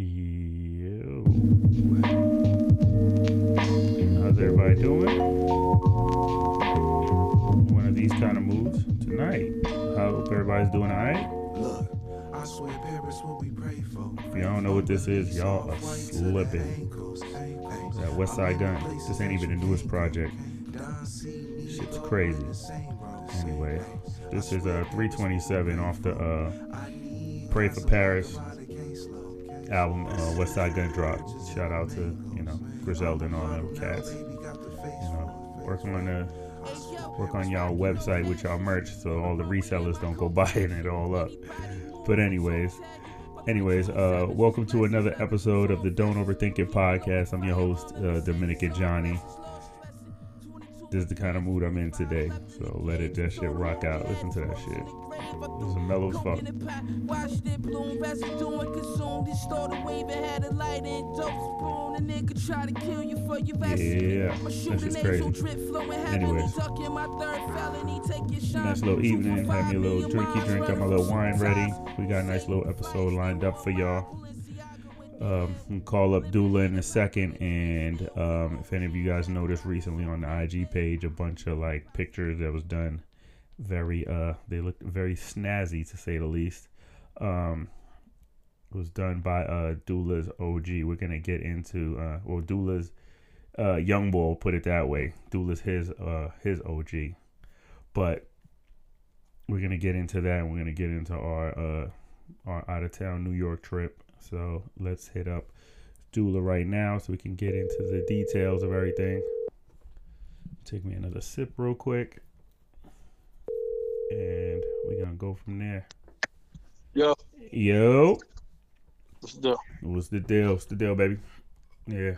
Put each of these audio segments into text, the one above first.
Yo. How's everybody doing? One of these kind of moves tonight. Hope everybody's doing alright. Look, I swear Paris what we pray for. If y'all don't know what this is, y'all are slipping. That Westside Gunn. This ain't even the newest project. Shit's crazy. Anyway, this is uh 327 off the uh Pray for Paris album uh, Westside Gunn drop. Shout out to, you know, Griselda and all them cats. You know, working on the work on y'all website with y'all merch so all the resellers don't go buying it all up. But anyways, anyways, uh welcome to another episode of the Don't Overthink It podcast. I'm your host, uh, Dominican Johnny. This is the kind of mood I'm in today. So let it that shit rock out. Listen to that shit. This is mellow as fuck. Watched it bloom, residue and consumed it. Had a light and dope spoon. A nigga try to kill you for your vaccine. Yeah, My shooting crazy. drip flowing heavily. In my third felony. Take your shine. Nice little evening. Have me a little drinky drink. Got my little wine ready. We got a nice little episode lined up for y'all. Um, we'll call up Dula in a second, and um, if any of you guys noticed recently on the IG page, a bunch of like pictures that was done, very uh, they looked very snazzy to say the least. Um, it was done by uh Dula's OG. We're gonna get into uh, well Dula's uh young boy, put it that way. Dula's his uh his OG, but we're gonna get into that. and We're gonna get into our uh our out of town New York trip. So let's hit up Dula right now so we can get into the details of everything. Take me another sip real quick. And we're gonna go from there. Yo, Yo, what's the deal? what's the deal? What's the deal, baby? Yeah,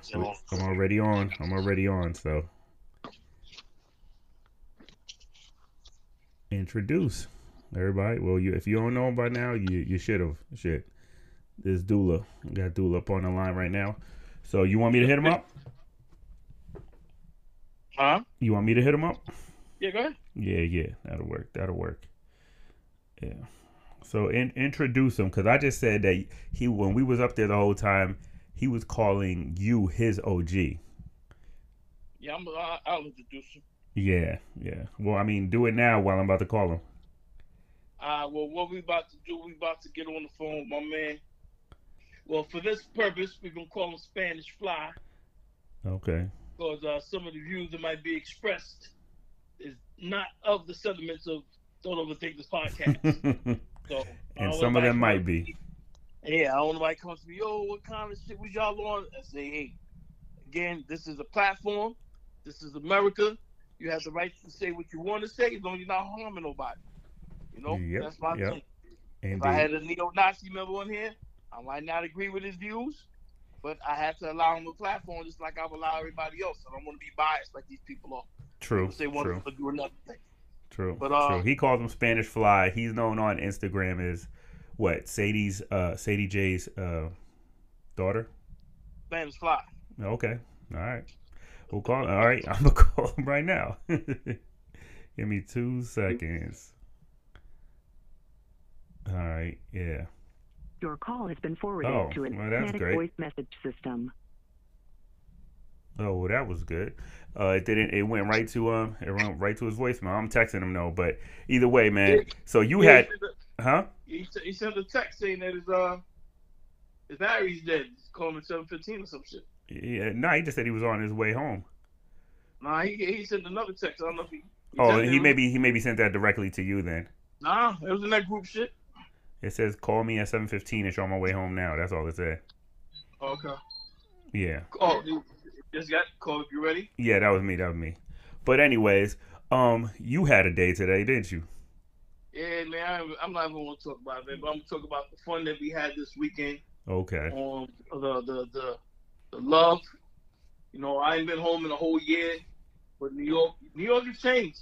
I'm already on. I'm already on. So introduce everybody. Well, you if you don't know him by now, you you should have. Shit, this Dula We got Dula up on the line right now. So you want me to hit him up? Huh? You want me to hit him up? Yeah, go ahead. Yeah, yeah, that'll work. That'll work. Yeah. So in, introduce him because I just said that he when we was up there the whole time, he was calling you his OG. Yeah, I'm, I'll introduce you. Yeah, yeah. Well, I mean, do it now while I'm about to call him. Uh, well, what we about to do, we about to get on the phone with my man. Well, for this purpose, we're going to call him Spanish Fly Okay. because uh, some of the views that might be expressed not of the sentiments of Don't Overthink This podcast. So, and some of them might be. Yeah, I don't want nobody comes to me, yo, what kind of shit was y'all on? I say, hey, again, this is a platform. This is America. You have the right to say what you want to say as long as you're not harming nobody. You know, Yep, that's my yep. thing. If I had a neo-Nazi member on here, I might not agree with his views, but I have to allow him a platform just like I would allow everybody else. I don't want to be biased like these people are. True. People say one True. to do another thing. True. But, uh, true. He calls him Spanish Fly. He's known on Instagram as what? Sadie's uh Sadie J's uh daughter. Spanish fly. Okay. All right. We'll call. All right. I'm gonna call him right now. Give me two seconds. All right. Yeah. Your call has been forwarded Oh, to an well, automatic great. voice message system. Oh, well, that was good. Uh, it didn't. It went right to um. It went right to his voicemail. I'm texting him though. But either way, man. So you Yeah, had, he huh? He, sent- he sent a text saying that his uh his battery's dead. He's calling at seven fifteen or some shit. Yeah. No, he just said he was on his way home. Nah, he he sent another text. I don't know if he. Oh, sent he maybe he maybe sent that directly to you then. Nah, it was in that group shit. It says call me at 7:15 and show on my way home now. That's all it said. Okay. Yeah. Oh, just got if you ready. Yeah, that was me. That was me. But anyways, um, you had a day today, didn't you? Yeah, man. I'm, I'm not even gonna talk about it, but I'm gonna talk about the fun that we had this weekend. Okay. Um, the the the the love. You know, I ain't been home in a whole year, but New York, New York has changed,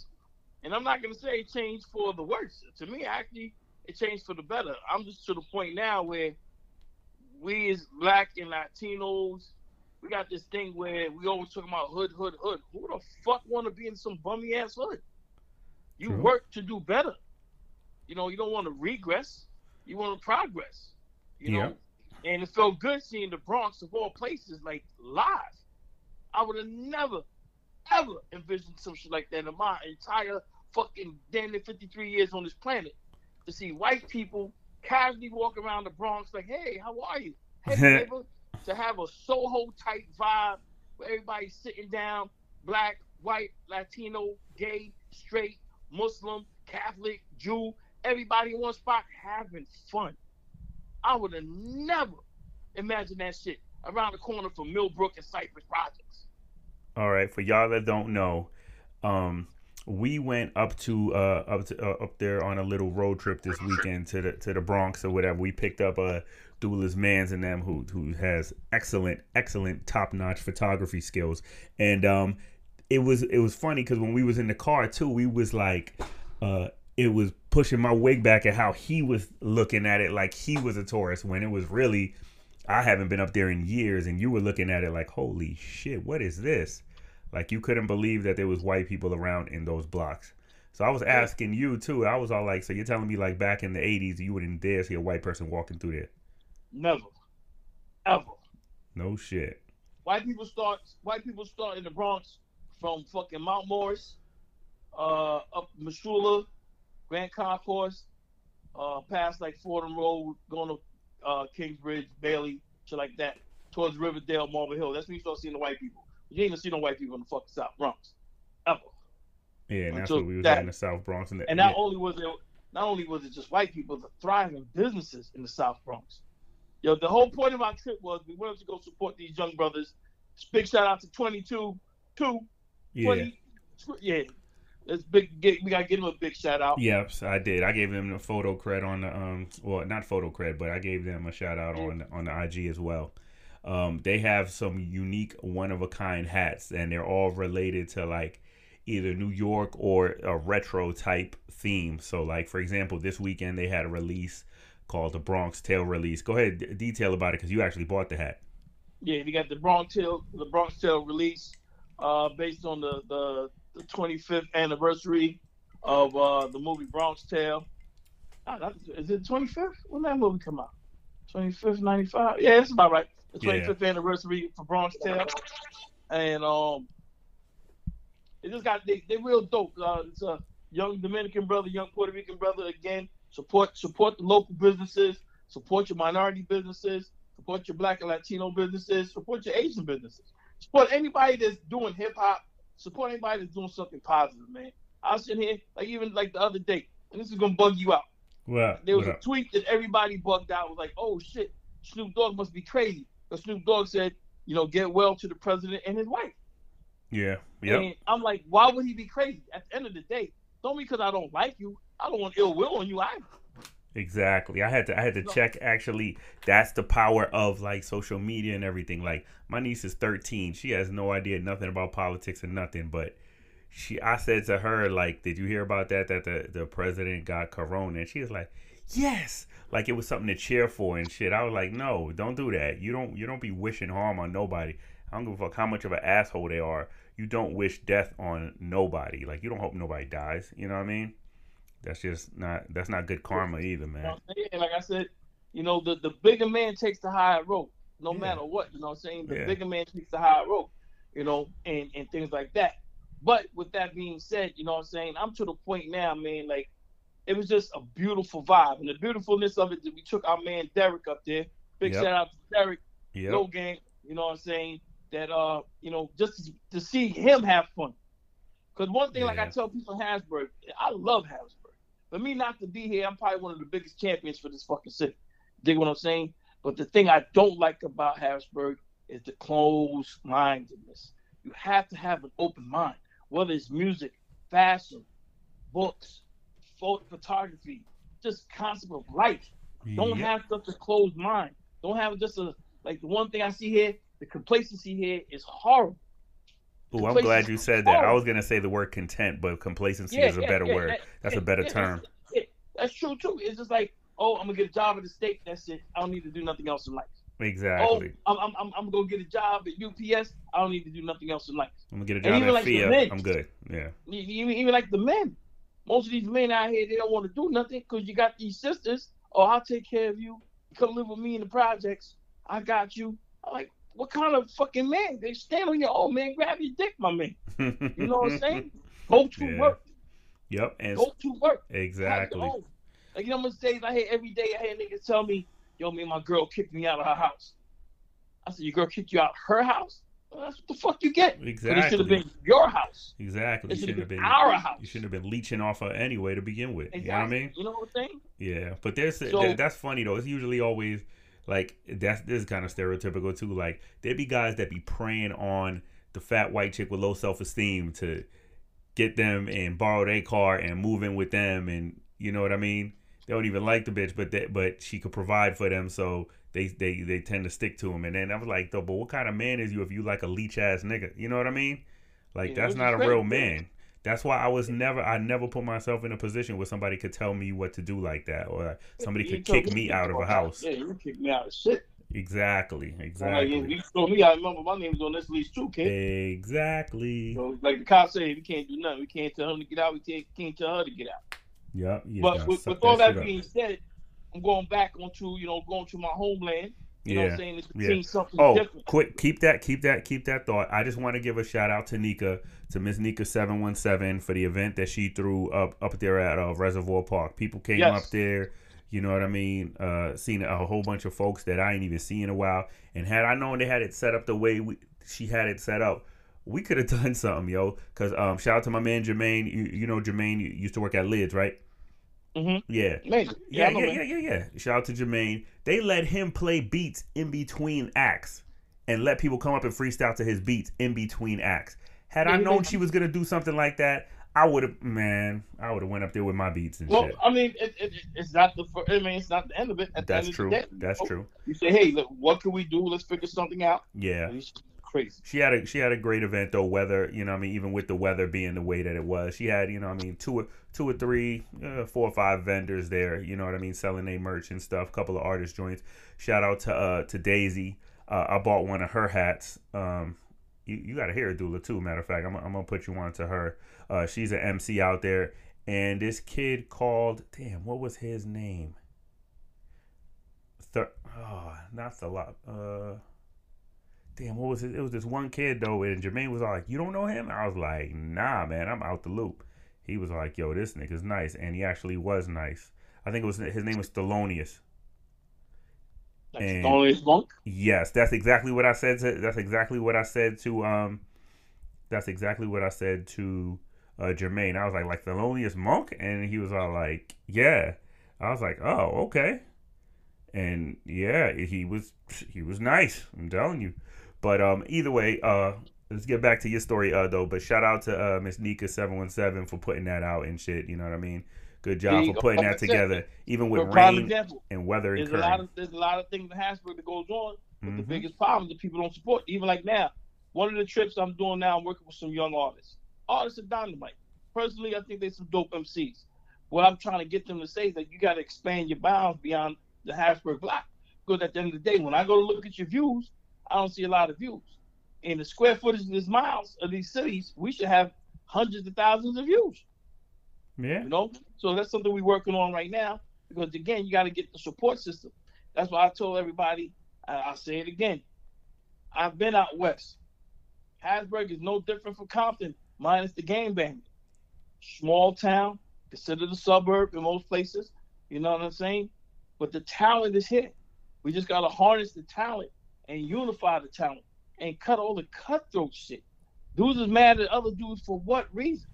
and I'm not gonna say it changed for the worse. To me, actually, it changed for the better. I'm just to the point now where we as black and Latinos, we got this thing where we always talking about hood, hood, hood. Who the fuck want to be in some bummy ass hood? You True. work to do better. You know, you don't want to regress. You want to progress. You know, and it felt good seeing the Bronx of all places like live. I would have never, ever envisioned some shit like that in my entire fucking damn near 53 years on this planet. To see white people casually walk around the Bronx like, hey, how are you? Hey, neighbor. To have a Soho type vibe where everybody's sitting down, black, white, Latino, gay, straight, Muslim, Catholic, Jew, everybody in one spot having fun. I would have never imagined that shit around the corner from Millbrook and Cypress Projects. All right, for y'all that don't know, um, we went up to uh up to uh, up there on a little road trip this weekend to the to the Bronx or whatever. We picked up a Dula's Mans and them who who has excellent excellent top notch photography skills, and um, it was it was funny because when we was in the car too, we was like, uh, it was pushing my wig back at how he was looking at it like he was a tourist when it was really I haven't been up there in years and you were looking at it like holy shit what is this? Like you couldn't believe that there was white people around in those blocks. So I was asking you too I was all like so you're telling me like back in the 80s you wouldn't dare see a white person walking through there never ever no shit white people start white people start in the Bronx from fucking Mount Morris uh up Mosholu Grand Concourse, uh, past like Fordham Road, going to uh, Kingsbridge, Bailey, shit like that, towards Riverdale, Marble Hill. That's when you start seeing the white people. You ain't gonna see no white people in the fucking South Bronx, ever. Yeah, and that's what we was that, in the South Bronx. And, the, and not only was it, not only was it just white people, the thriving businesses in the South Bronx. Yo, the whole point of our trip was we wanted to go support these young brothers. Big shout out to 22, 2, yeah. 20, yeah, Let's big. Get, we gotta give him a big shout out. Yep, I did. I gave them the photo cred on the um. Well, not photo cred, but I gave them a shout out on on the IG as well. Um, they have some unique, one of a kind hats, and they're all related to like either New York or a retro type theme. So, like for example, this weekend they had a release called the Bronx Tale release. Go ahead, d- detail about it because you actually bought the hat. Yeah, you got the Bronx Tale, the Bronx Tale release, uh, based on the the the 25th anniversary of uh, the movie Bronx Tale. Oh, is it 25th? When that movie come out? 25th, 95? Yeah, that's about right. The 25th yeah. anniversary for Bronx Tale. And um, it just got, they, they real dope. Uh, it's a young Dominican brother, young Puerto Rican brother again. Support support the local businesses, support your minority businesses, support your black and Latino businesses, support your Asian businesses. Support anybody that's doing hip hop Support anybody that's doing something positive, man. I was sitting here, like even like the other day, and this is gonna bug you out. What? There was what a tweet that everybody bugged out. Was like, oh shit, Snoop Dogg must be crazy. Because Snoop Dogg said, you know, get well to the president and his wife. Yeah. Yeah. I'm like, why would he be crazy? At the end of the day, don't mean because I don't like you. I don't want ill will on you either. Exactly. I had to I had to check actually that's the power of like social media and everything. Like my niece is 13. She has no idea nothing about politics and nothing, but she I said to her like, "Did you hear about that that the the president got corona?" And she was like, "Yes." Like it was something to cheer for and shit. I was like, "No, don't do that. You don't you don't be wishing harm on nobody. I don't give a fuck how much of an asshole they are. You don't wish death on nobody. Like you don't hope nobody dies. You know what I mean?" That's just not that's not good karma either, man. Like I said, you know, the, the bigger man takes the higher rope, no yeah. matter what. You know what I'm saying? The yeah. bigger man takes the higher rope, you know, and, and things like that. But with that being said, you know what I'm saying? I'm to the point now, man, like it was just a beautiful vibe. And the beautifulness of it that we took our man Derek up there. Big yep. shout out to Derek, yep. no game. you know what I'm saying? That uh, you know, just to, see him have fun. Because one thing, yeah. like I tell people in Harrisburg, I love Harrisburg. For me not to be here, I'm probably one of the biggest champions for this fucking city. Dig what I'm saying? But the thing I don't like about Harrisburg is the closed mindedness. You have to have an open mind, whether it's music, fashion, books, photography, just concept of life. Don't have such a closed mind. Don't have just a like the one thing I see here. The complacency here is horrible. Oh, I'm glad you said that. I was gonna say the word content, but complacency yeah, is a yeah, better yeah, word. That's a better term. that's true too. It's just like, oh, I'm gonna get a job at the state. That's it. I don't need to do nothing else in life. Oh, exactly. Oh, I'm, I'm, I'm gonna get a job at UPS. I don't need to do nothing else in life. I'm gonna get a job at like FIA. I'm good. Yeah. Even, even like the men. Most of these men out here, they don't want to do nothing because you got these sisters. Oh, I'll take care of you. come live with me in the projects. I got you. I'm like, what kind of fucking man? They stand on your own man, grab your dick, my man. You know what I'm saying? Go to Yeah. work. Yep, and Go to work. Exactly. Like you know how much days I hear every day I hear niggas tell me, yo, me and my girl kicked me out of her house. I said, Your girl kicked you out of her house? Well, that's what the fuck you get. But it should have been your house. Exactly. It should have been been our house. You shouldn't have been leeching off her anyway to begin with. You know what I mean? You know what I'm saying? Yeah, but there's So- that- that's funny though. It's usually always like that's this is kind of stereotypical too. Like there be guys that be preying on the fat white chick with low self esteem to get them and borrow their car and move in with them, and you know what I mean. They don't even like the bitch, but they, but she could provide for them, so they they they tend to stick to him. And then I was like, though, but what kind of man is you if you like a leech ass nigga? You know what I mean? Like that's not a real man. That's why I was never, I never put myself in a position where somebody could tell me what to do like that, or somebody You could kick me out of a house. Yeah, you kicked me out of shit. Exactly, Like, exactly, you told me, I remember my name was on this lease too, kid. exactly. So, like the cop said, we can't do nothing. We can't tell him to get out. We can't, can't tell her to get out. Yep. you But with, with all that up. being said, I'm going back onto, you know, going to my homeland. You know what Yeah. I'm saying? It's Yeah. something Oh, different. quick, keep that, keep that, keep that thought. I just want to give a shout out to Nika, to Miss Nika seven one seven for the event that she threw up up there at uh, Reservoir Park. People came Yes. up there, you know what I mean. Uh, seen a whole bunch of folks that I ain't even seen in a while. And had I known they had it set up the way we, she had it set up, we could have done something, yo. Cause um, shout out to my man Jermaine. You, you know Jermaine you used to work at Lids, right? Mhm. Yeah. Amazing. Yeah, I yeah, yeah, yeah, yeah. Shout out to Jermaine. They let him play beats in between acts and let people come up and freestyle to his beats in between acts. Had Yeah, I known she was gonna do something like that, I would have, man, I would have went up there with my beats and Well, shit. I mean, it, it, it's not the. fir- I mean, it's not the end of it. At That's the end true. Of the day, That's you know, true. You say, hey, look, what can we do? Let's figure something out. Yeah. Crazy. She had a she had a great event though. Weather, you know, I mean, even with the weather being the way that it was, she had, you know, I mean, two or two or three, uh, four or five vendors there. You know what I mean, selling their merch and stuff. couple of artist joints. Shout out to uh to Daisy. Uh, I bought one of her hats. Um, you, you got a hair doula too. Matter of fact, I'm, I'm gonna put you on to her. Uh, she's an MC out there, and this kid called. Damn, what was his name? Thir- oh, not lot. Uh, damn, what was it? It was this one kid though, and Jermaine was all like, "You don't know him?" I was like, "Nah, man, I'm out the loop." He was like, "Yo, this nigga's nice," and he actually was nice. I think it was his name was Thelonious. That's And- the monk. Yes, that's exactly what I said. To, that's exactly what I said to um. That's exactly what I said to uh, Jermaine. I was like, like Thelonious Monk, and he was all like, yeah. I was like, oh, okay. And yeah, he was he was nice. I'm telling you. But um, either way, uh, let's get back to your story, uh, though. But shout out to uh, Miss Nika seven one seven for putting that out and shit. You know what I mean? Good job for putting that together, even with rain and weather there's a lot of there's a lot of things in Harrisburg that goes on. But the Mhm. biggest problem that people don't support. Even like now, one of the trips I'm doing now, I'm working with some young artists. Artists are dynamite. Personally, I think they're some dope MCs. What I'm trying to get them to say is that you got to expand your bounds beyond the Harrisburg block. Because at the end of the day, when I go to look at your views, I don't see a lot of views. In the square footage of these miles of these cities, we should have hundreds of thousands of views. Yeah. You know, so that's something we're working on right now. Because again, you got to get the support system. That's why I told everybody. I- I'll say it again. I've been out west. Harrisburg is no different from Compton, minus the game bang. Small town, considered a suburb in most places. You know what I'm saying? But the talent is here. We just got to harness the talent and unify the talent and cut all the cutthroat shit. Dudes is mad at other dudes for what reason?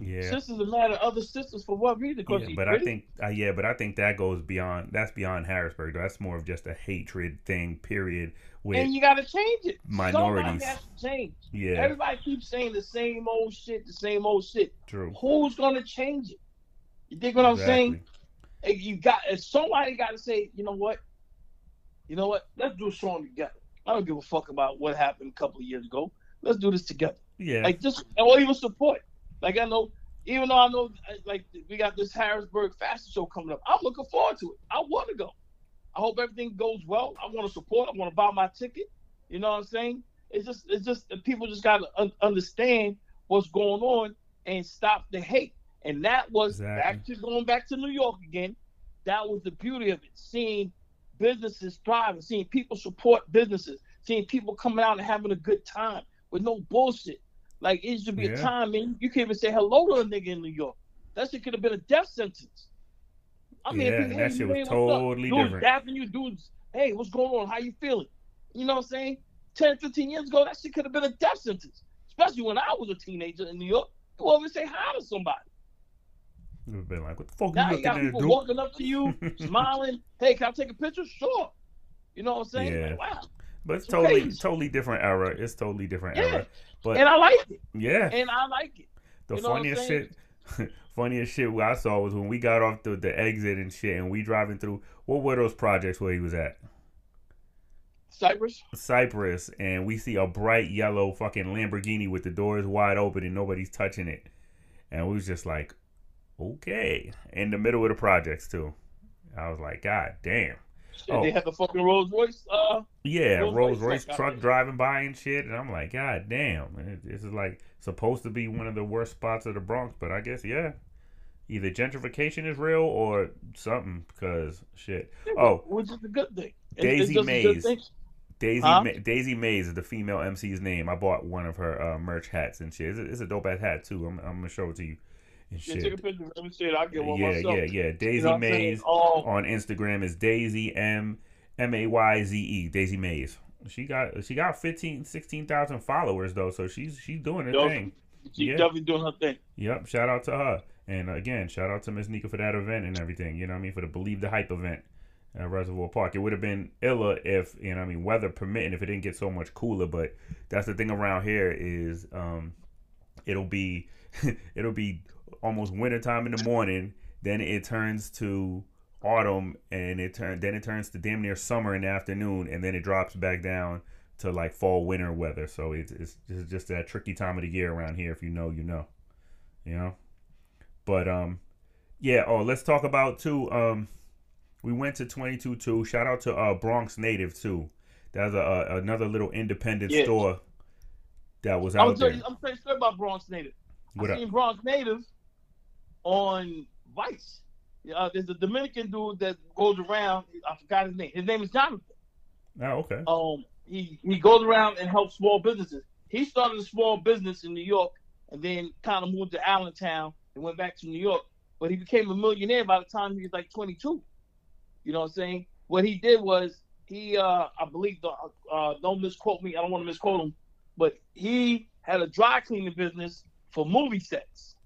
Yeah. Sisters are mad at other sisters for what reason? Because Yeah, but I think, uh, yeah, but I think that goes beyond. That's beyond Harrisburg. That's more of just a hatred thing. Period. With and you got to change it. minorities. Somebody has to change. yeah, Everybody keeps saying the same old shit, the same old shit. true. Who's gonna change it? You dig what I'm saying? Exactly. You got somebody got to say, you know what? You know what? Let's do a song together. I don't give a fuck about what happened a couple of years ago. Let's do this together. Yeah, Like just or even support. Like I know, even though I know, like we got this Harrisburg fashion show coming up. I'm looking forward to it. I want to go. I hope everything goes well. I want to support. I want to buy my ticket. You know what I'm saying? It's just, it's just people just got to un- understand what's going on and stop the hate. And that was Exactly. back to going back to New York again. That was the beauty of it. Seeing businesses thriving, seeing people support businesses, seeing people coming out and having a good time with no bullshit. Like it should be Yeah. a time, man. You can't even say hello to a nigga in New York. That shit could have been a death sentence. I mean, Yeah, people, that hey, shit was totally Dudes different. dapping you, dudes. Hey, what's going on? How you feeling? You know what I'm saying? 10, 15 years ago, that shit could have been a death sentence. Especially when I was a teenager in New York. You won't say hi to somebody. You've been like, what the fuck Now you you got people walking up to you, smiling. Hey, can I take a picture? Sure. You know what I'm saying? Yeah. Like, wow. But it's totally, crazy. totally different era. It's totally different Yeah. era. But and I like it. yeah, And I like it. the you funniest shit, funniest shit I saw was when we got off the, the exit and shit, and we driving through. What were those projects where he was at? Cypress. Cyprus, and we see a bright yellow fucking Lamborghini with the doors wide open and nobody's touching it, and we was just like, okay, in the middle of the projects too. I was like, God damn. Shit, Oh. They had the fucking Rolls Royce. Uh, Yeah, Rolls Rolls Royce Royce truck out truck there. driving by and shit, and I'm like, God damn, man, this is like supposed to be one of the worst spots of the Bronx, but I guess yeah, either gentrification is real or something. Because shit. Oh, which is a good thing. Daisy it's just a good Mays. Daisy Huh? Ma- Daisy Mays is the female MC's name. I bought one of her uh, merch hats and shit. It's a, it's a dope ass hat too. I'm, I'm gonna show it to you and Yeah, take a picture. Let me see it. I'll get one Yeah, myself. yeah, yeah. Daisy You know what I'm saying? Mays Oh, on Instagram is Daisy M M A Y Z E. Daisy Mays. She got she got 15, 16,000 followers though, so she's she's doing her Yo, thing. she's yeah. definitely doing her thing. Yep. Shout out to her. And again, shout out to Miss Nika for that event and everything. You know what I mean? For the Believe the Hype event at Reservoir Park. It would have been illa if, you know what I mean, weather permitting, if it didn't get so much cooler. But that's the thing around here is um it'll be it'll be almost wintertime in the morning, then it turns to autumn and it turn then it turns to damn near summer in the afternoon and then it drops back down to like fall winter weather. So it's it's just, just that tricky time of the year around here if you know, you know you know but um yeah oh let's talk about too um we went to 22 too shout out to uh bronx native too that's a, a another little independent Yes. store that was I'm out gonna there you. I'm telling you about Bronx Native. what I up seen Bronx Native on Vice. Uh, there's a Dominican dude that goes around. I forgot his name. His name is Jonathan. oh okay Um, he he goes around and helps small businesses. He started a small business in New York and then kind of moved to Allentown and went back to New York. But he became a millionaire by the time he was like 22. You know what I'm saying? What he did was he, uh, I believe, uh, don't misquote me. I don't want to misquote him, but he had a dry cleaning business for movie sets.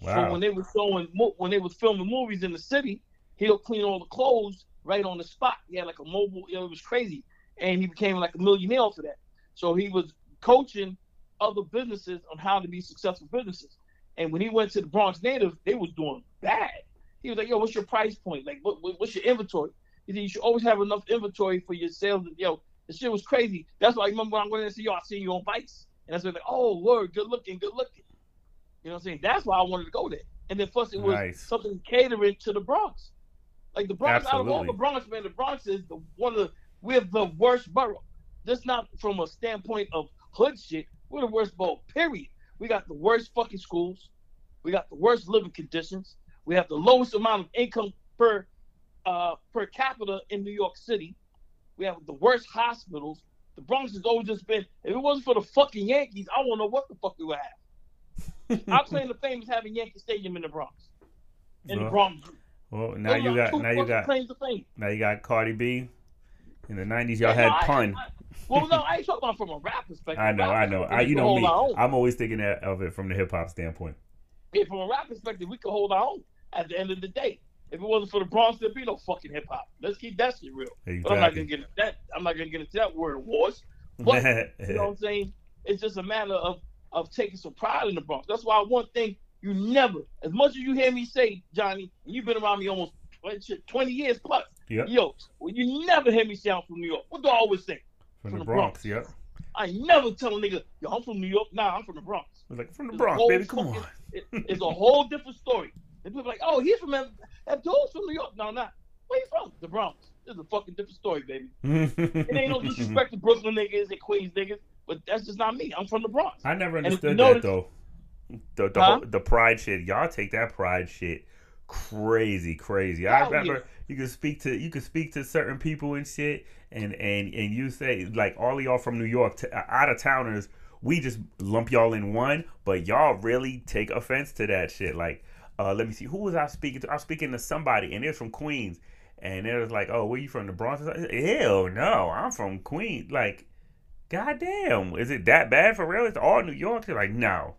So when they were showing, when they was filming movies in the city, he'll clean all the clothes right on the spot. He had like a mobile, you know, it was crazy, and he became like a millionaire for that. So he was coaching other businesses on how to be successful businesses. And when he went to the Bronx Native, they was doing bad. He was like, "Yo, what's your price point? Like, what, what- what's your inventory?" He said, "You should always have enough inventory for your sales." Yo, the shit was crazy. That's why I remember when I went in and said, "Yo, I seen you on Vice," and I said, like, "Oh, word, good looking, good looking." You know what I'm saying? That's why I wanted to go there. And then plus it was Nice. something catering to the Bronx. Like the Bronx, Absolutely. out of all the Bronx, man, the Bronx is the one of the we're the worst borough. Just not from a standpoint of hood shit. We're the worst borough. Period. We got the worst fucking schools. We got the worst living conditions. We have the lowest amount of income per uh, per capita in New York City. We have the worst hospitals. The Bronx has always just been. If it wasn't for the fucking Yankees, I don't know what the fuck we would have. Our claim to fame is having Yankee Stadium in the Bronx. In the Bronx. well now Those you got now you got claims to fame. now you got cardi b in the 90s y'all Yeah, had no, pun I- well, no, I ain't talking about from a rap perspective. I know, I know. I, you know me. I'm always thinking of it from the hip hop standpoint. Yeah, from a rap perspective, we could hold our own at the end of the day. If it wasn't for the Bronx, there'd be no fucking hip hop. Let's keep that shit real. But I'm not gonna get into that. I'm not gonna get into that word wars. But you know what I'm saying? It's just a matter of of taking some pride in the Bronx. That's why one thing you never, as much as you hear me say, Johnny, and you've been around me almost 20, years plus. Yep. Yo, well, you never hear me say I'm from New York. What do I always say? from from the the Bronx. Bronx. Yep. I never tell a nigga, yo, I'm from New York. Nah, I'm from the Bronx. Like from the It's Bronx, baby. Come fucking- on. It, it's a whole different story. And people are like, oh, he's from dude's from New York. No, not. Where you from? The Bronx. It's a fucking different story, baby. It ain't no disrespect to Brooklyn niggas and Queens niggas, but that's just not me. I'm from the Bronx. I never And if you understood notice- that though. The the, Huh? whole, the pride shit, y'all take that pride shit crazy, crazy. I remember, yeah. You can speak to you can speak to certain people and shit, and and and you say like all of y'all from New York, to, uh, out of towners, we just lump y'all in one, but y'all really take offense to that shit. Like, uh, let me see, who was I speaking to? I was speaking to somebody, and was from Queens, and it was like, oh, where you from? The Bronx? Hell no, I'm from Queens. Like, goddamn, is it that bad for real? It's all New York. They're like, no,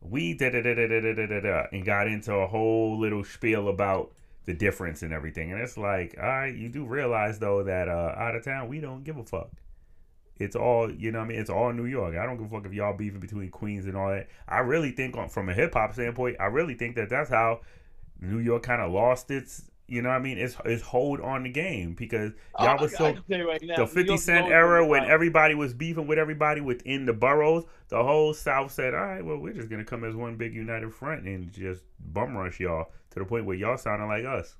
we da da da da da da da da, and got into a whole little spiel about the difference and everything. And it's like, all right, you do realize though that uh, out of town we don't give a fuck. It's all you know. what I mean, it's all New York. I don't give a fuck if y'all beefing between Queens and all that. I really think, on, from a hip hop standpoint, I really think that that's how New York kind of lost its. You know what I mean? It's its hold on the game because y'all I- was so can tell you right now, the 50 Cent era when everybody was beefing with everybody within the boroughs, the whole South said, all right, well, we're just going to come as one big united front and just bum rush y'all to the point where y'all sounding like us.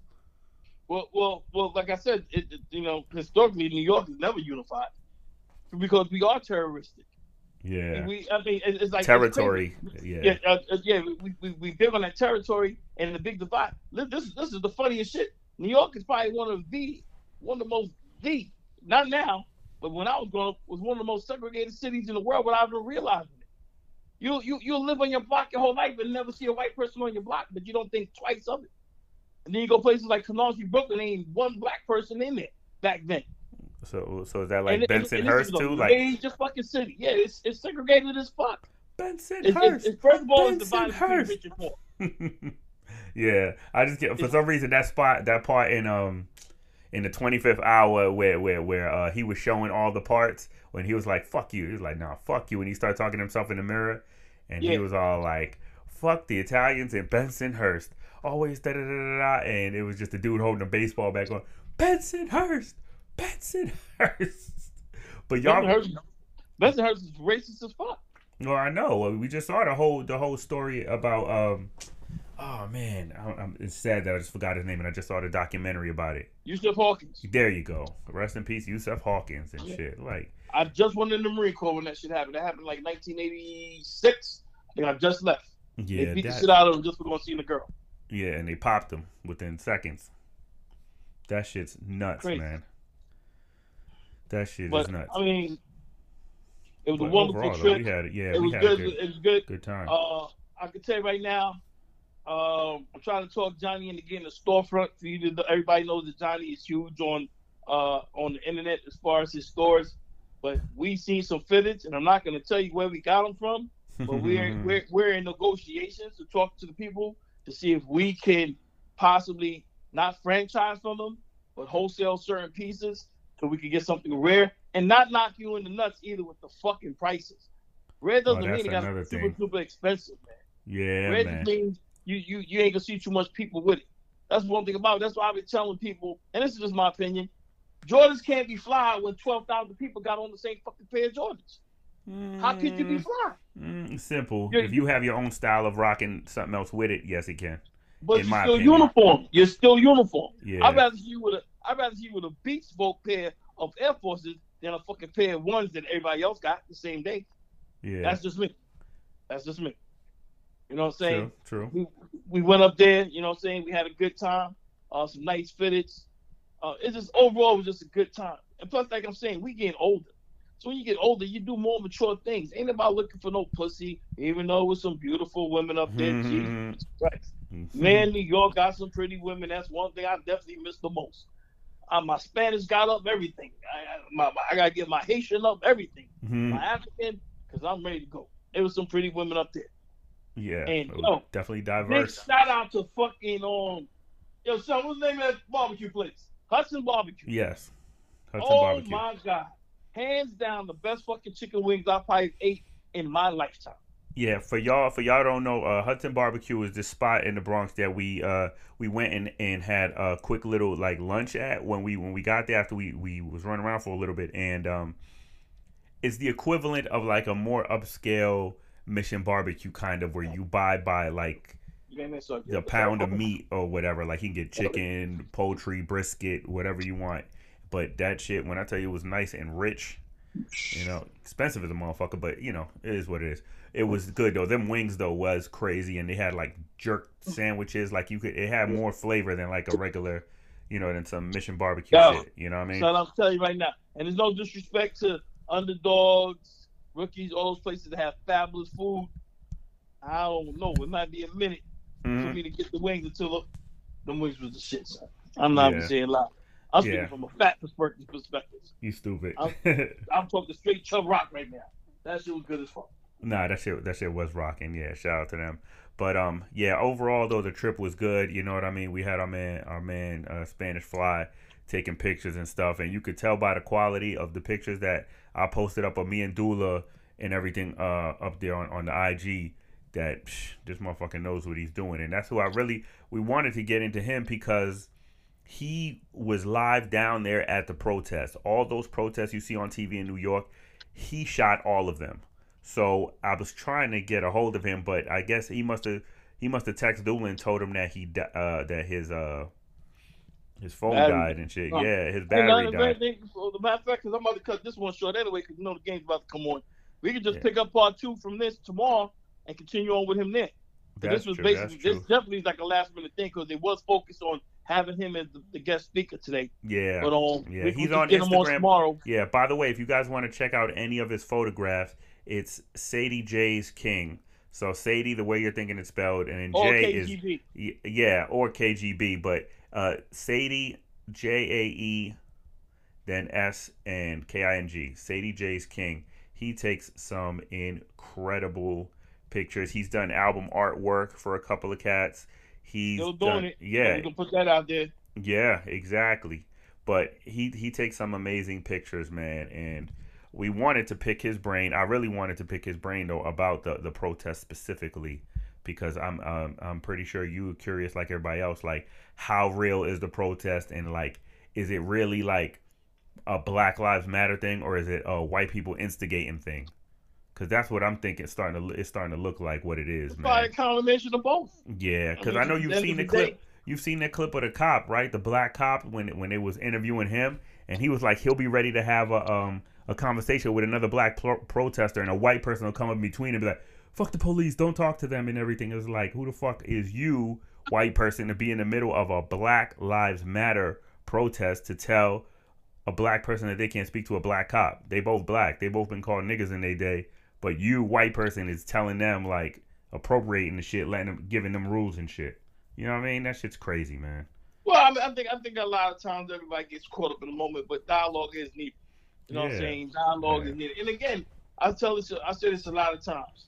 Well, well, well. Like I said, it, you know, historically, New York is never unified because we are terroristic. Yeah. We, I mean, it- it's like Territory. crazy. Yeah. Yeah, uh, uh, yeah. We, we we big on that territory and the big divide. This this is the funniest shit. New York is probably one of the one of the most the not now, but when I was growing up, was one of the most segregated cities in the world without even realizing it. You you you live on your block your whole life and never see a white person on your block, but you don't think twice of it. And then you go places like Canarsie, Brooklyn, ain't one black person in there back then. So so is that like And it- Benson and Hurst too? Like major fucking city. Yeah, it's it's segregated as fuck. Benson It's, it's, Hurst. it's first of all, it's divided between Hurst. rich and poor. yeah, I just get for some reason that spot, that part in um in the 25th hour where where where uh, he was showing all the parts when he was like "fuck you," he was like "nah, fuck you," and he started talking to himself in the mirror, and he was all like "fuck the Italians and Bensonhurst Always da da da da da, and it was just a dude holding a baseball bat going Bensonhurst Bensonhurst But y'all, Bensonhurst, Benson Hurst is racist as fuck. well, I know. We just saw the whole the whole story about. um Oh man, I, I'm, it's sad that I just forgot his name, and I just saw the documentary about it. Yusuf Hawkins. There you go. Rest in peace, Yusuf Hawkins and Yeah. shit. Like, I just went in the Marine Corps when that shit happened. That happened like 1986. I think I just left. yeah, they beat the shit out of him just for going to see the girl. yeah, and they popped him within seconds. That shit's nuts, Crazy. man. That shit But is nuts. I mean, it was But a wonderful overall, though, trip. we had it. Yeah, it we was had good. good, It was good. good time. Uh, I can tell you right now, um, I'm trying to talk Johnny into getting a storefront for you Everybody knows that Johnny is huge on uh, on the internet as far as his stores. But we seen some fitteds, and I'm not going to tell you where we got them from. But we're we're we're in negotiations to talk to the people to see if we can possibly not franchise from them, but wholesale certain pieces so we can get something rare and not knock you in the nuts either with the fucking prices. Rare doesn't Oh, mean it got to another be super thing. super expensive, man. yeah, man. just means you you you ain't gonna see too much people with it. That's one thing about it. That's why I've been telling people, and this is just my opinion. Jordans can't be fly when twelve thousand people got on the same fucking pair of Jordans. How could you be fly? Mm, simple. You're- if you have your own style of rocking something else with it, yes, it can. But you're still opinion. uniform. You're still uniform. Yeah. I'd rather see you with a I'd rather see you with a Beats Folk pair of Air Forces than a fucking pair of ones that everybody else got the same day. yeah. That's just me. That's just me. You know what I'm saying? true. True. we, we went up there, you know what I'm saying? We had a good time. Uh, some nice fitteds. Uh, it's just overall it was just a good time. And plus, like I'm saying, we getting older. So when you get older, you do more mature things. Ain't about looking for no pussy, even though with some beautiful women up there. Mhm. Jesus Christ. Mm-hmm. Man, New York got some pretty women. That's one thing I definitely miss the most. Uh, my Spanish got up everything. I, I, my, I gotta get my Haitian up everything. Mhm. My African, because I'm ready to go. There was some pretty women up there. Yeah. And, yo, definitely Big diverse. shout out to fucking um, yo, son, what's the name of that barbecue place? Hudson Barbecue. Yes. Hudson oh barbecue. my god, hands down the best fucking chicken wings I've probably ate in my lifetime. Yeah, for y'all, for y'all don't know, uh, Hudson Barbecue is this spot in the Bronx that we uh we went and, and had a quick little like lunch at when we when we got there after we we was running around for a little bit and um it's the equivalent of like a more upscale Mission Barbecue kind of where you buy by like You know what I mean? So the pound of meat or whatever. Like you can get chicken, poultry, brisket, whatever you want. But that shit, when I tell you it was nice and rich, you know, expensive as a motherfucker, but you know, it is what it is. It was good though. Them wings though was crazy, and they had like jerk sandwiches. Like you could, it had more flavor than like a regular, you know, than some Mission Barbecue Yo, shit. You know what I mean? So I'm telling you right now, and there's no disrespect to underdogs, rookies, all those places that have fabulous food. I don't know. It might be a minute for Mhm. me to get the wings until the, the wings was the shit. Son. I'm not Yeah. even saying lie. I'm speaking Yeah. from a fat perspective. perspective. You stupid. I'm talking straight chub rock right now. That shit was good as fuck. Nah, that shit that shit was rocking. Yeah, shout out to them. But um, yeah, overall though the trip was good. You know what I mean? We had our man, our man, uh, Spanish Fly, taking pictures and stuff, and you could tell by the quality of the pictures that I posted up a me and Dula and everything uh up there on on the IG that psh, this motherfucker knows what he's doing, and that's who I really we wanted to get into him because he was live down there at the protest. All those protests you see on TV in New York, he shot all of them. So I was trying to get a hold of him, but I guess he must have he must have texted Dula and told him that he uh that his uh his phone Battery. died and shit. Oh. Yeah, his battery died. Thing, well, the matter of fact, because I'm about to cut this one short anyway, because you know the game's about to come on. We can just Yeah. pick up part two from this tomorrow and continue on with him then. That's this was true. basically this definitely is like a last minute thing because they was focused on having him as the, the guest speaker today. Yeah. But um, Yeah, we, he's we on him on Instagram. tomorrow. Yeah, by the way, if you guys want to check out any of his photographs, it's Sadie J's King. So Sadie, the way you're thinking it's spelled, and then J is yeah, or KGB, but uh, Sadie J A E, then S and K I N G. Sadie J's King. He takes some incredible pictures. He's done album artwork for a couple of cats. He's Still doing done, it. Yeah, you can put that out there. yeah, exactly. But he he takes some amazing pictures, man, and we wanted to pick his brain. I really wanted to pick his brain though about the the protest specifically because I'm um, I'm pretty sure you were curious like everybody else like how real is the protest and like is it really like a Black Lives Matter thing or is it a white people instigating thing? Because that's what I'm thinking. It's starting to it's starting to look like what it is, It's probably a combination of both. Yeah, because I I, know you've seen the the clip. You've seen that clip of the cop, right? The black cop when when they was interviewing him, and he was like, he'll be ready to have a um a conversation with another black pro- protester, and a white person will come in between and be like, "Fuck the police, don't talk to them," and everything. Was like, who the fuck is you, white person, to be in the middle of a Black Lives Matter protest to tell a black person that they can't speak to a black cop? They both black. They both been called niggas in their day, but you, white person, is telling them like appropriating the shit, letting them, giving them rules and shit. You know what I mean? That shit's crazy, man. Well, I, mean, I think I think a lot of times everybody gets caught up in the moment, but dialogue is needed. You know what I'm saying? Dialogue Yeah. is needed. And again, I tell this, I say this a lot of times.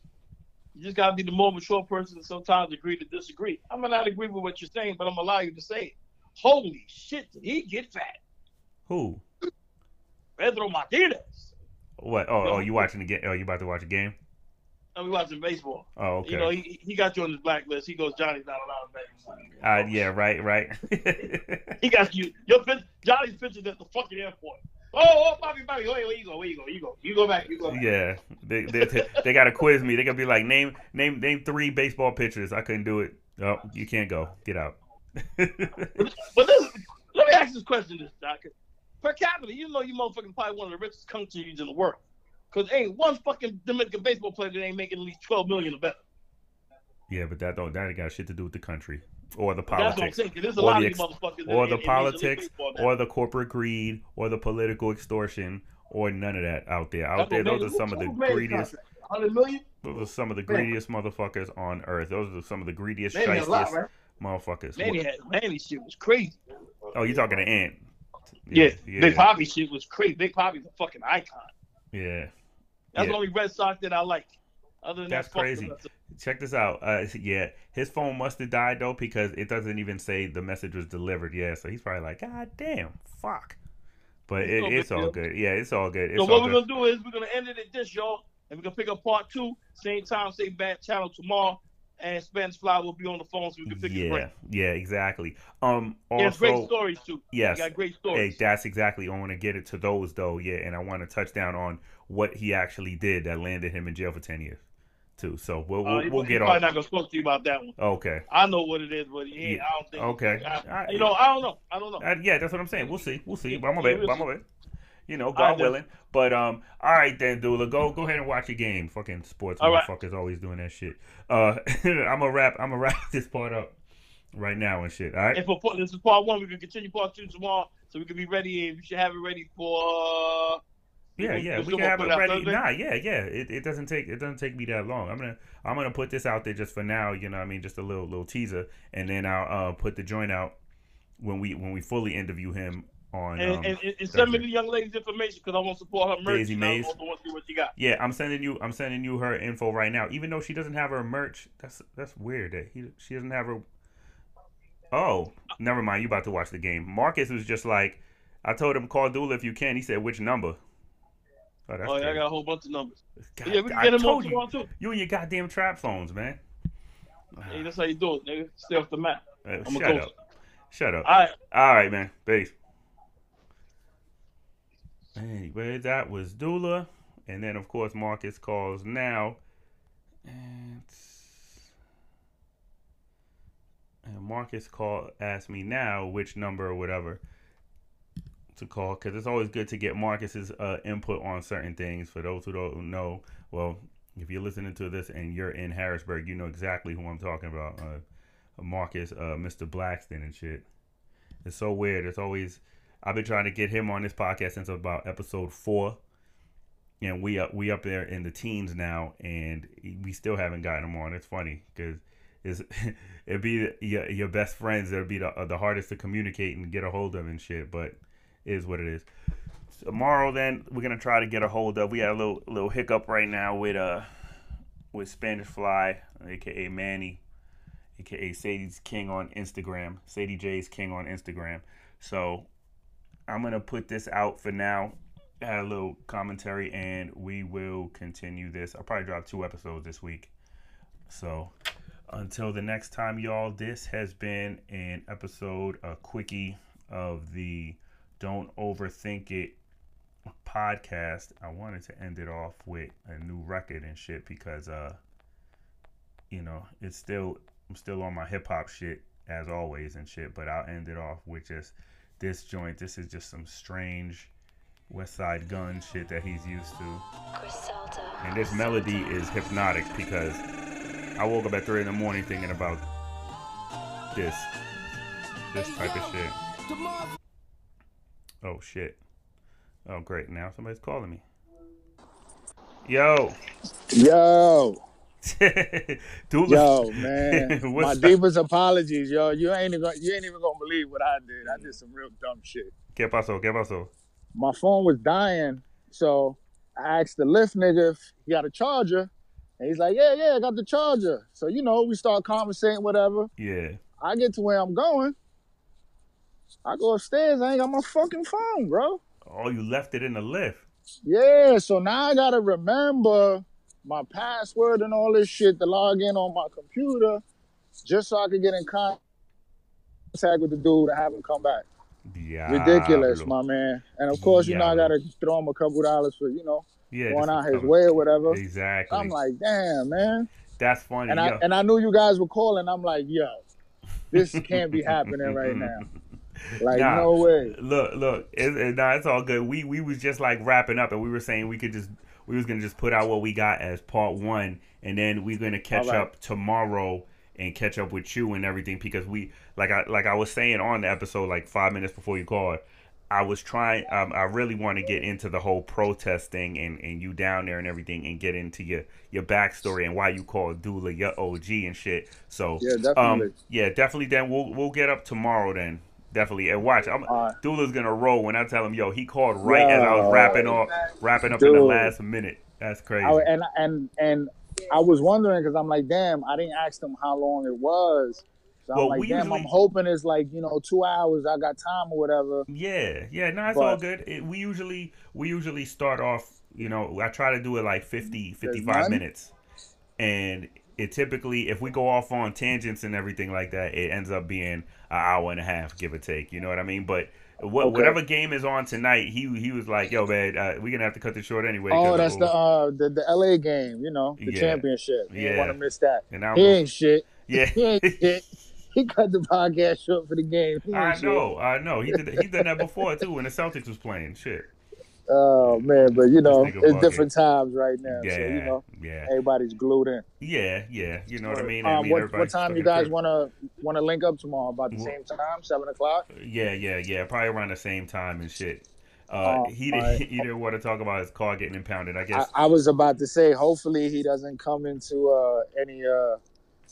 You just gotta be the more mature person and sometimes agree to disagree. I may not agree with what you're saying, but I'm gonna allow you to say it. Holy shit, did he get fat? Who? Pedro Martinez. What? Oh, oh, you watching the game? Oh, you about to watch a game? And we watching baseball. Oh, okay. You know, he, he got you on his blacklist. He goes, Johnny's not allowed in Vegas. uh, yeah, right, right. He got you. Your Johnny's pictures at the fucking airport. Oh, oh, Bobby, Bobby, wait, where you go? Where you go? You go. You go back. You go back. yeah, they, they, they got to quiz me. They gonna be like, name name name three baseball pitchers. I couldn't do it. Oh, you can't go. Get out. But this, let me ask this question, this doctor. Per capita, you know you motherfucking probably one of the richest countries in the world. Cause ain't one fucking Dominican baseball player that ain't making at least twelve million or better. yeah, but that don't that ain't got shit to do with the country or the That's what I'm politics. saying. 'cause there's a Or the ex- or the in, in Major League politics, or the corporate greed, or the political extortion, or none of that out there. Out That's there, those are some of the who made his greediest. Hundred million? Those are some of the Man. greediest motherfuckers on earth. Those are some of the greediest, Manny a lot, right? motherfuckers. Manny had Manny shit was crazy. Oh, you talking to Ant? Yeah, yeah, Big Papi shit was crazy. Big Papi's a fucking icon. yeah. That's Yeah. the only Red Sox that I like. Other than That's that, crazy. The rest of- Check this out. Uh, yeah, his phone must have died though because it doesn't even say the message was delivered. Yeah, so he's probably like, God damn, fuck. But It's it, it's all deal. good. Yeah, it's all good. It's So all what we're gonna do is we're gonna end it at this, y'all, and we're gonna pick up part two, same time, same bad channel tomorrow, and Spanish Fly will be on the phone so we can pick his Yeah, brain. yeah, exactly. Um, He has great also, stories too. yes, got great stories. Hey, that's exactly. I want to get it to those though. Yeah, and I want to touch down on what he actually did that landed him in jail for ten years, too. So we'll Uh, we'll, he- we'll get probably on. not gonna talk to you about that one. Okay. I know what it is, but he Yeah. I don't think. Okay. I- you know, I don't know. I don't know. Uh, yeah, that's what I'm saying. We'll see. We'll see. But I'm yeah, bet. I'm see. bet. You know, God willing. But um, all right then, Dula, go go ahead and watch your game. Fucking sports All right. motherfuckers always doing that shit. Uh, I'm a wrap. I'm a wrap this part up. right now and shit. All right. And for this is part one. We can continue part two tomorrow, so we can be ready. And we should have it ready for. Yeah, we- yeah, we can have it ready. Nah, yeah, yeah. It, it doesn't take it doesn't take me that long. I'm gonna I'm gonna put this out there just for now. You know, what I mean, just a little little teaser, and then I'll uh, put the joint out when we when we fully interview him on. and, um, and, and, send me the young lady's information because I want to support her merch. Daisy I Mays. also want to see what she got. Yeah, I'm sending you. I'm sending you her info right now. Even though she doesn't have her merch, that's that's weird. That he she doesn't have her. Oh, never mind. You about to watch the game? Marcus was just like, I told him call Dula if you can. He said which number? Oh, that's Oh, yeah, I got a whole bunch of numbers. God, yeah, we can I get him on tomorrow too. you and your goddamn trap phones, man. Hey, that's how you do it, nigga. Stay off the map. Uh, I'm shut up. Shut up. All right. All right, man. Peace. Anyway, that was Dula. And then, of course, Marcus calls now. And, and Marcus call asked me now which number or whatever to call because it's always good to get Marcus's uh, input on certain things. For those who don't know, well, if you're listening to this and you're in Harrisburg, you know exactly who I'm talking about. Uh, Marcus, uh, Mr. Blackston and shit. It's so weird. It's always I've been trying to get him on this podcast since about episode four, and we up we up there in the teens now, and we still haven't gotten him on. It's funny because it's it'd be your, your best friends that'd be the the hardest to communicate and get a hold of and shit. But is what it is. Tomorrow, then we're gonna try to get a hold of. We had a little little hiccup right now with uh with Spanish Fly, aka Manny aka Sadie's King on Instagram, Sadie J's King on Instagram. So I'm gonna put this out for now. Add a little commentary, and we will continue this. I'll probably drop two episodes this week. So until the next time, y'all, this has been an episode, a quickie of the Don't Overthink It podcast. I wanted to end it off with a new record and shit because uh you know, it's still I'm still on my hip hop shit as always and shit, but I'll end it off with just this joint. This is just some strange Westside Gunn shit that he's used to. And this melody is hypnotic because I woke up at three in the morning thinking about this. This type of shit. Oh shit. Oh great, now somebody's calling me. Yo. Yo, Dula. yo, man. My up? deepest apologies, yo. You ain't even you ain't even gonna believe what I did. I did some real dumb shit. ¿Qué pasó? ¿Qué pasó? My phone was dying, so I asked the Lyft nigga if he got a charger, and he's like, "Yeah, yeah, I got the charger." So you know, we start conversating, whatever. Yeah. I get to where I'm going. I go upstairs. I ain't got my fucking phone, bro. Oh, you left it in the Lyft. Yeah, so now I gotta remember my password and all this shit to log in on my computer, just so I can get in contact with the dude and have him come back. Yeah. Ridiculous, my man. And of course, you know I gotta throw him a couple dollars for you know Yeah. going out his way or whatever. Exactly. I'm like, damn, man. That's funny. And I and I knew you guys were calling. I'm like, yo, this can't be happening right now. Like, Nah. no way. Look, look, it, it, nah, it's all good. We we was just like wrapping up, and we were saying we could just we was gonna just put out what we got as part one, and then we're gonna catch right. up tomorrow and catch up with you and everything because we like I like I was saying on the episode like five minutes before you called. I was trying. Um, I really want to get into the whole protest thing and, and you down there and everything, and get into your your backstory and why you call Dula your OG and shit. So Yeah, definitely. um, yeah, definitely. Then we'll we'll get up tomorrow. Then definitely and watch. I'm, right. Dula's gonna roll when I tell him, yo, he called right as I was wrapping up, wrapping up in the last minute. That's crazy. I, and and and I was wondering because I'm like, damn, I didn't ask them how long it was. So Well, I'm like, we damn, usually- I'm hoping it's like you know two hours. I got time or whatever. yeah, yeah, no, it's But- all good. It, we usually we usually start off. You know, I try to do it like 50, 55 minutes, and it typically if we go off on tangents and everything like that, it ends up being an hour and a half, give or take. You know what I mean? But. What, Okay. Whatever game is on tonight, he he was like, "Yo, man, uh, we're gonna have to cut this short anyway." Oh, that's the uh the, the LA game, you know, the Yeah. championship. You Yeah. want to miss that. And I'm He ain't shit. yeah. He ain't shit. He cut the podcast short for the game. I shit. know, I know. He did he done that before too when the Celtics was playing. Shit. Oh man, but you know, it's different times right now. Yeah, So you know, yeah, everybody's glued in. yeah, yeah. You know what I mean? I Um, mean, what, what time you guys wanna wanna link up tomorrow? About the Well- same time, seven o'clock. Yeah, yeah, yeah. Probably around the same time and shit. Uh, Oh, he didn't. He didn't want to talk about his car getting impounded. I I, guess. I was about to say, hopefully he doesn't come into uh, any uh,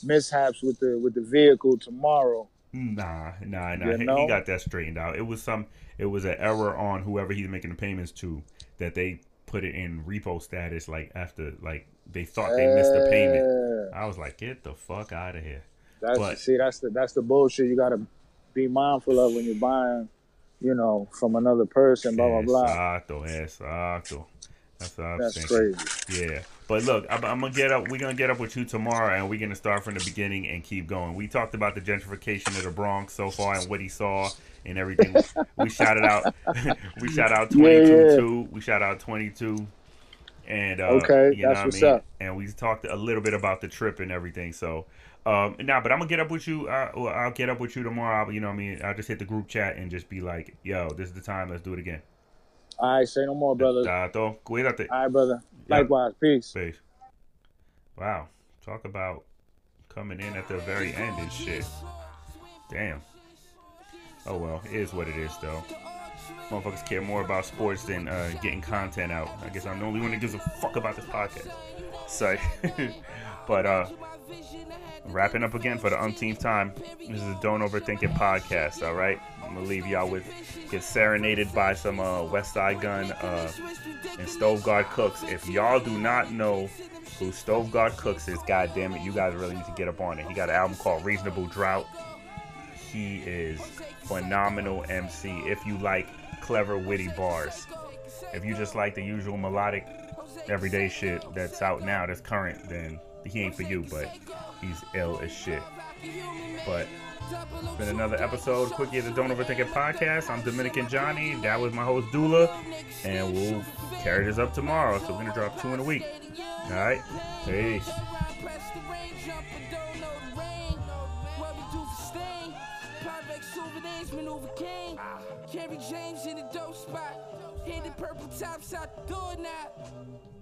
mishaps with the with the vehicle tomorrow. Nah, nah, nah. You He, he got that straightened out. It was some. It was an error on whoever he's making the payments to that they put it in repo status. Like after, like they thought they missed the payment. I was like, get the fuck out of here. That's But- see, that's the that's the bullshit you gotta be mindful of when you're buying, you know, from another person. Blah blah blah. Exacto, exacto. That's what I was That's thinking. crazy. Yeah, but look, I'm, I'm gonna get up. We're gonna get up with you tomorrow, and we're gonna start from the beginning and keep going. We talked about the gentrification of the Bronx so far and what he saw and everything. we shouted out, we shout out 22 Yeah, yeah. too. We shout out 22, and uh, Okay, you know that's what what's I mean. up. And we talked a little bit about the trip and everything. So. Um, nah, but I'm gonna get up with you. Uh, well, I'll get up with you tomorrow. I'll, you know, what I mean, I'll just hit the group chat and just be like, "Yo, this is the time. Let's do it again." All right, say no more, brother. Tato, cuídate. All right, brother. Yeah. Likewise. Peace. Peace. Wow. Talk about coming in at the very end and shit. Damn. Oh well, it is what it is though. Motherfuckers care more about sports than uh, getting content out. I guess I'm the only one that gives a fuck about this podcast. So, but uh, wrapping up again for the umpteenth time. This is a Don't Overthink It podcast. All right, I'm gonna leave y'all with get serenaded by some uh, Westside Gunn uh, and Stove God Cooks. If y'all do not know who Stove God Cooks is, god damn it, you guys really need to get up on it. He got an album called Reasonable Drought. He is phenomenal MC. If you like clever, witty bars, if you just like the usual melodic, everyday shit that's out now, that's current, then he ain't for you. But he's ill as shit. But it's been another episode, Quickie the Don't Overthink It podcast. I'm Dominican Johnny. That was my host Dula, and we'll carry this up tomorrow. So we're gonna drop two in a week. All right, peace. James in the dope spot. Hit the purple tops out the door now.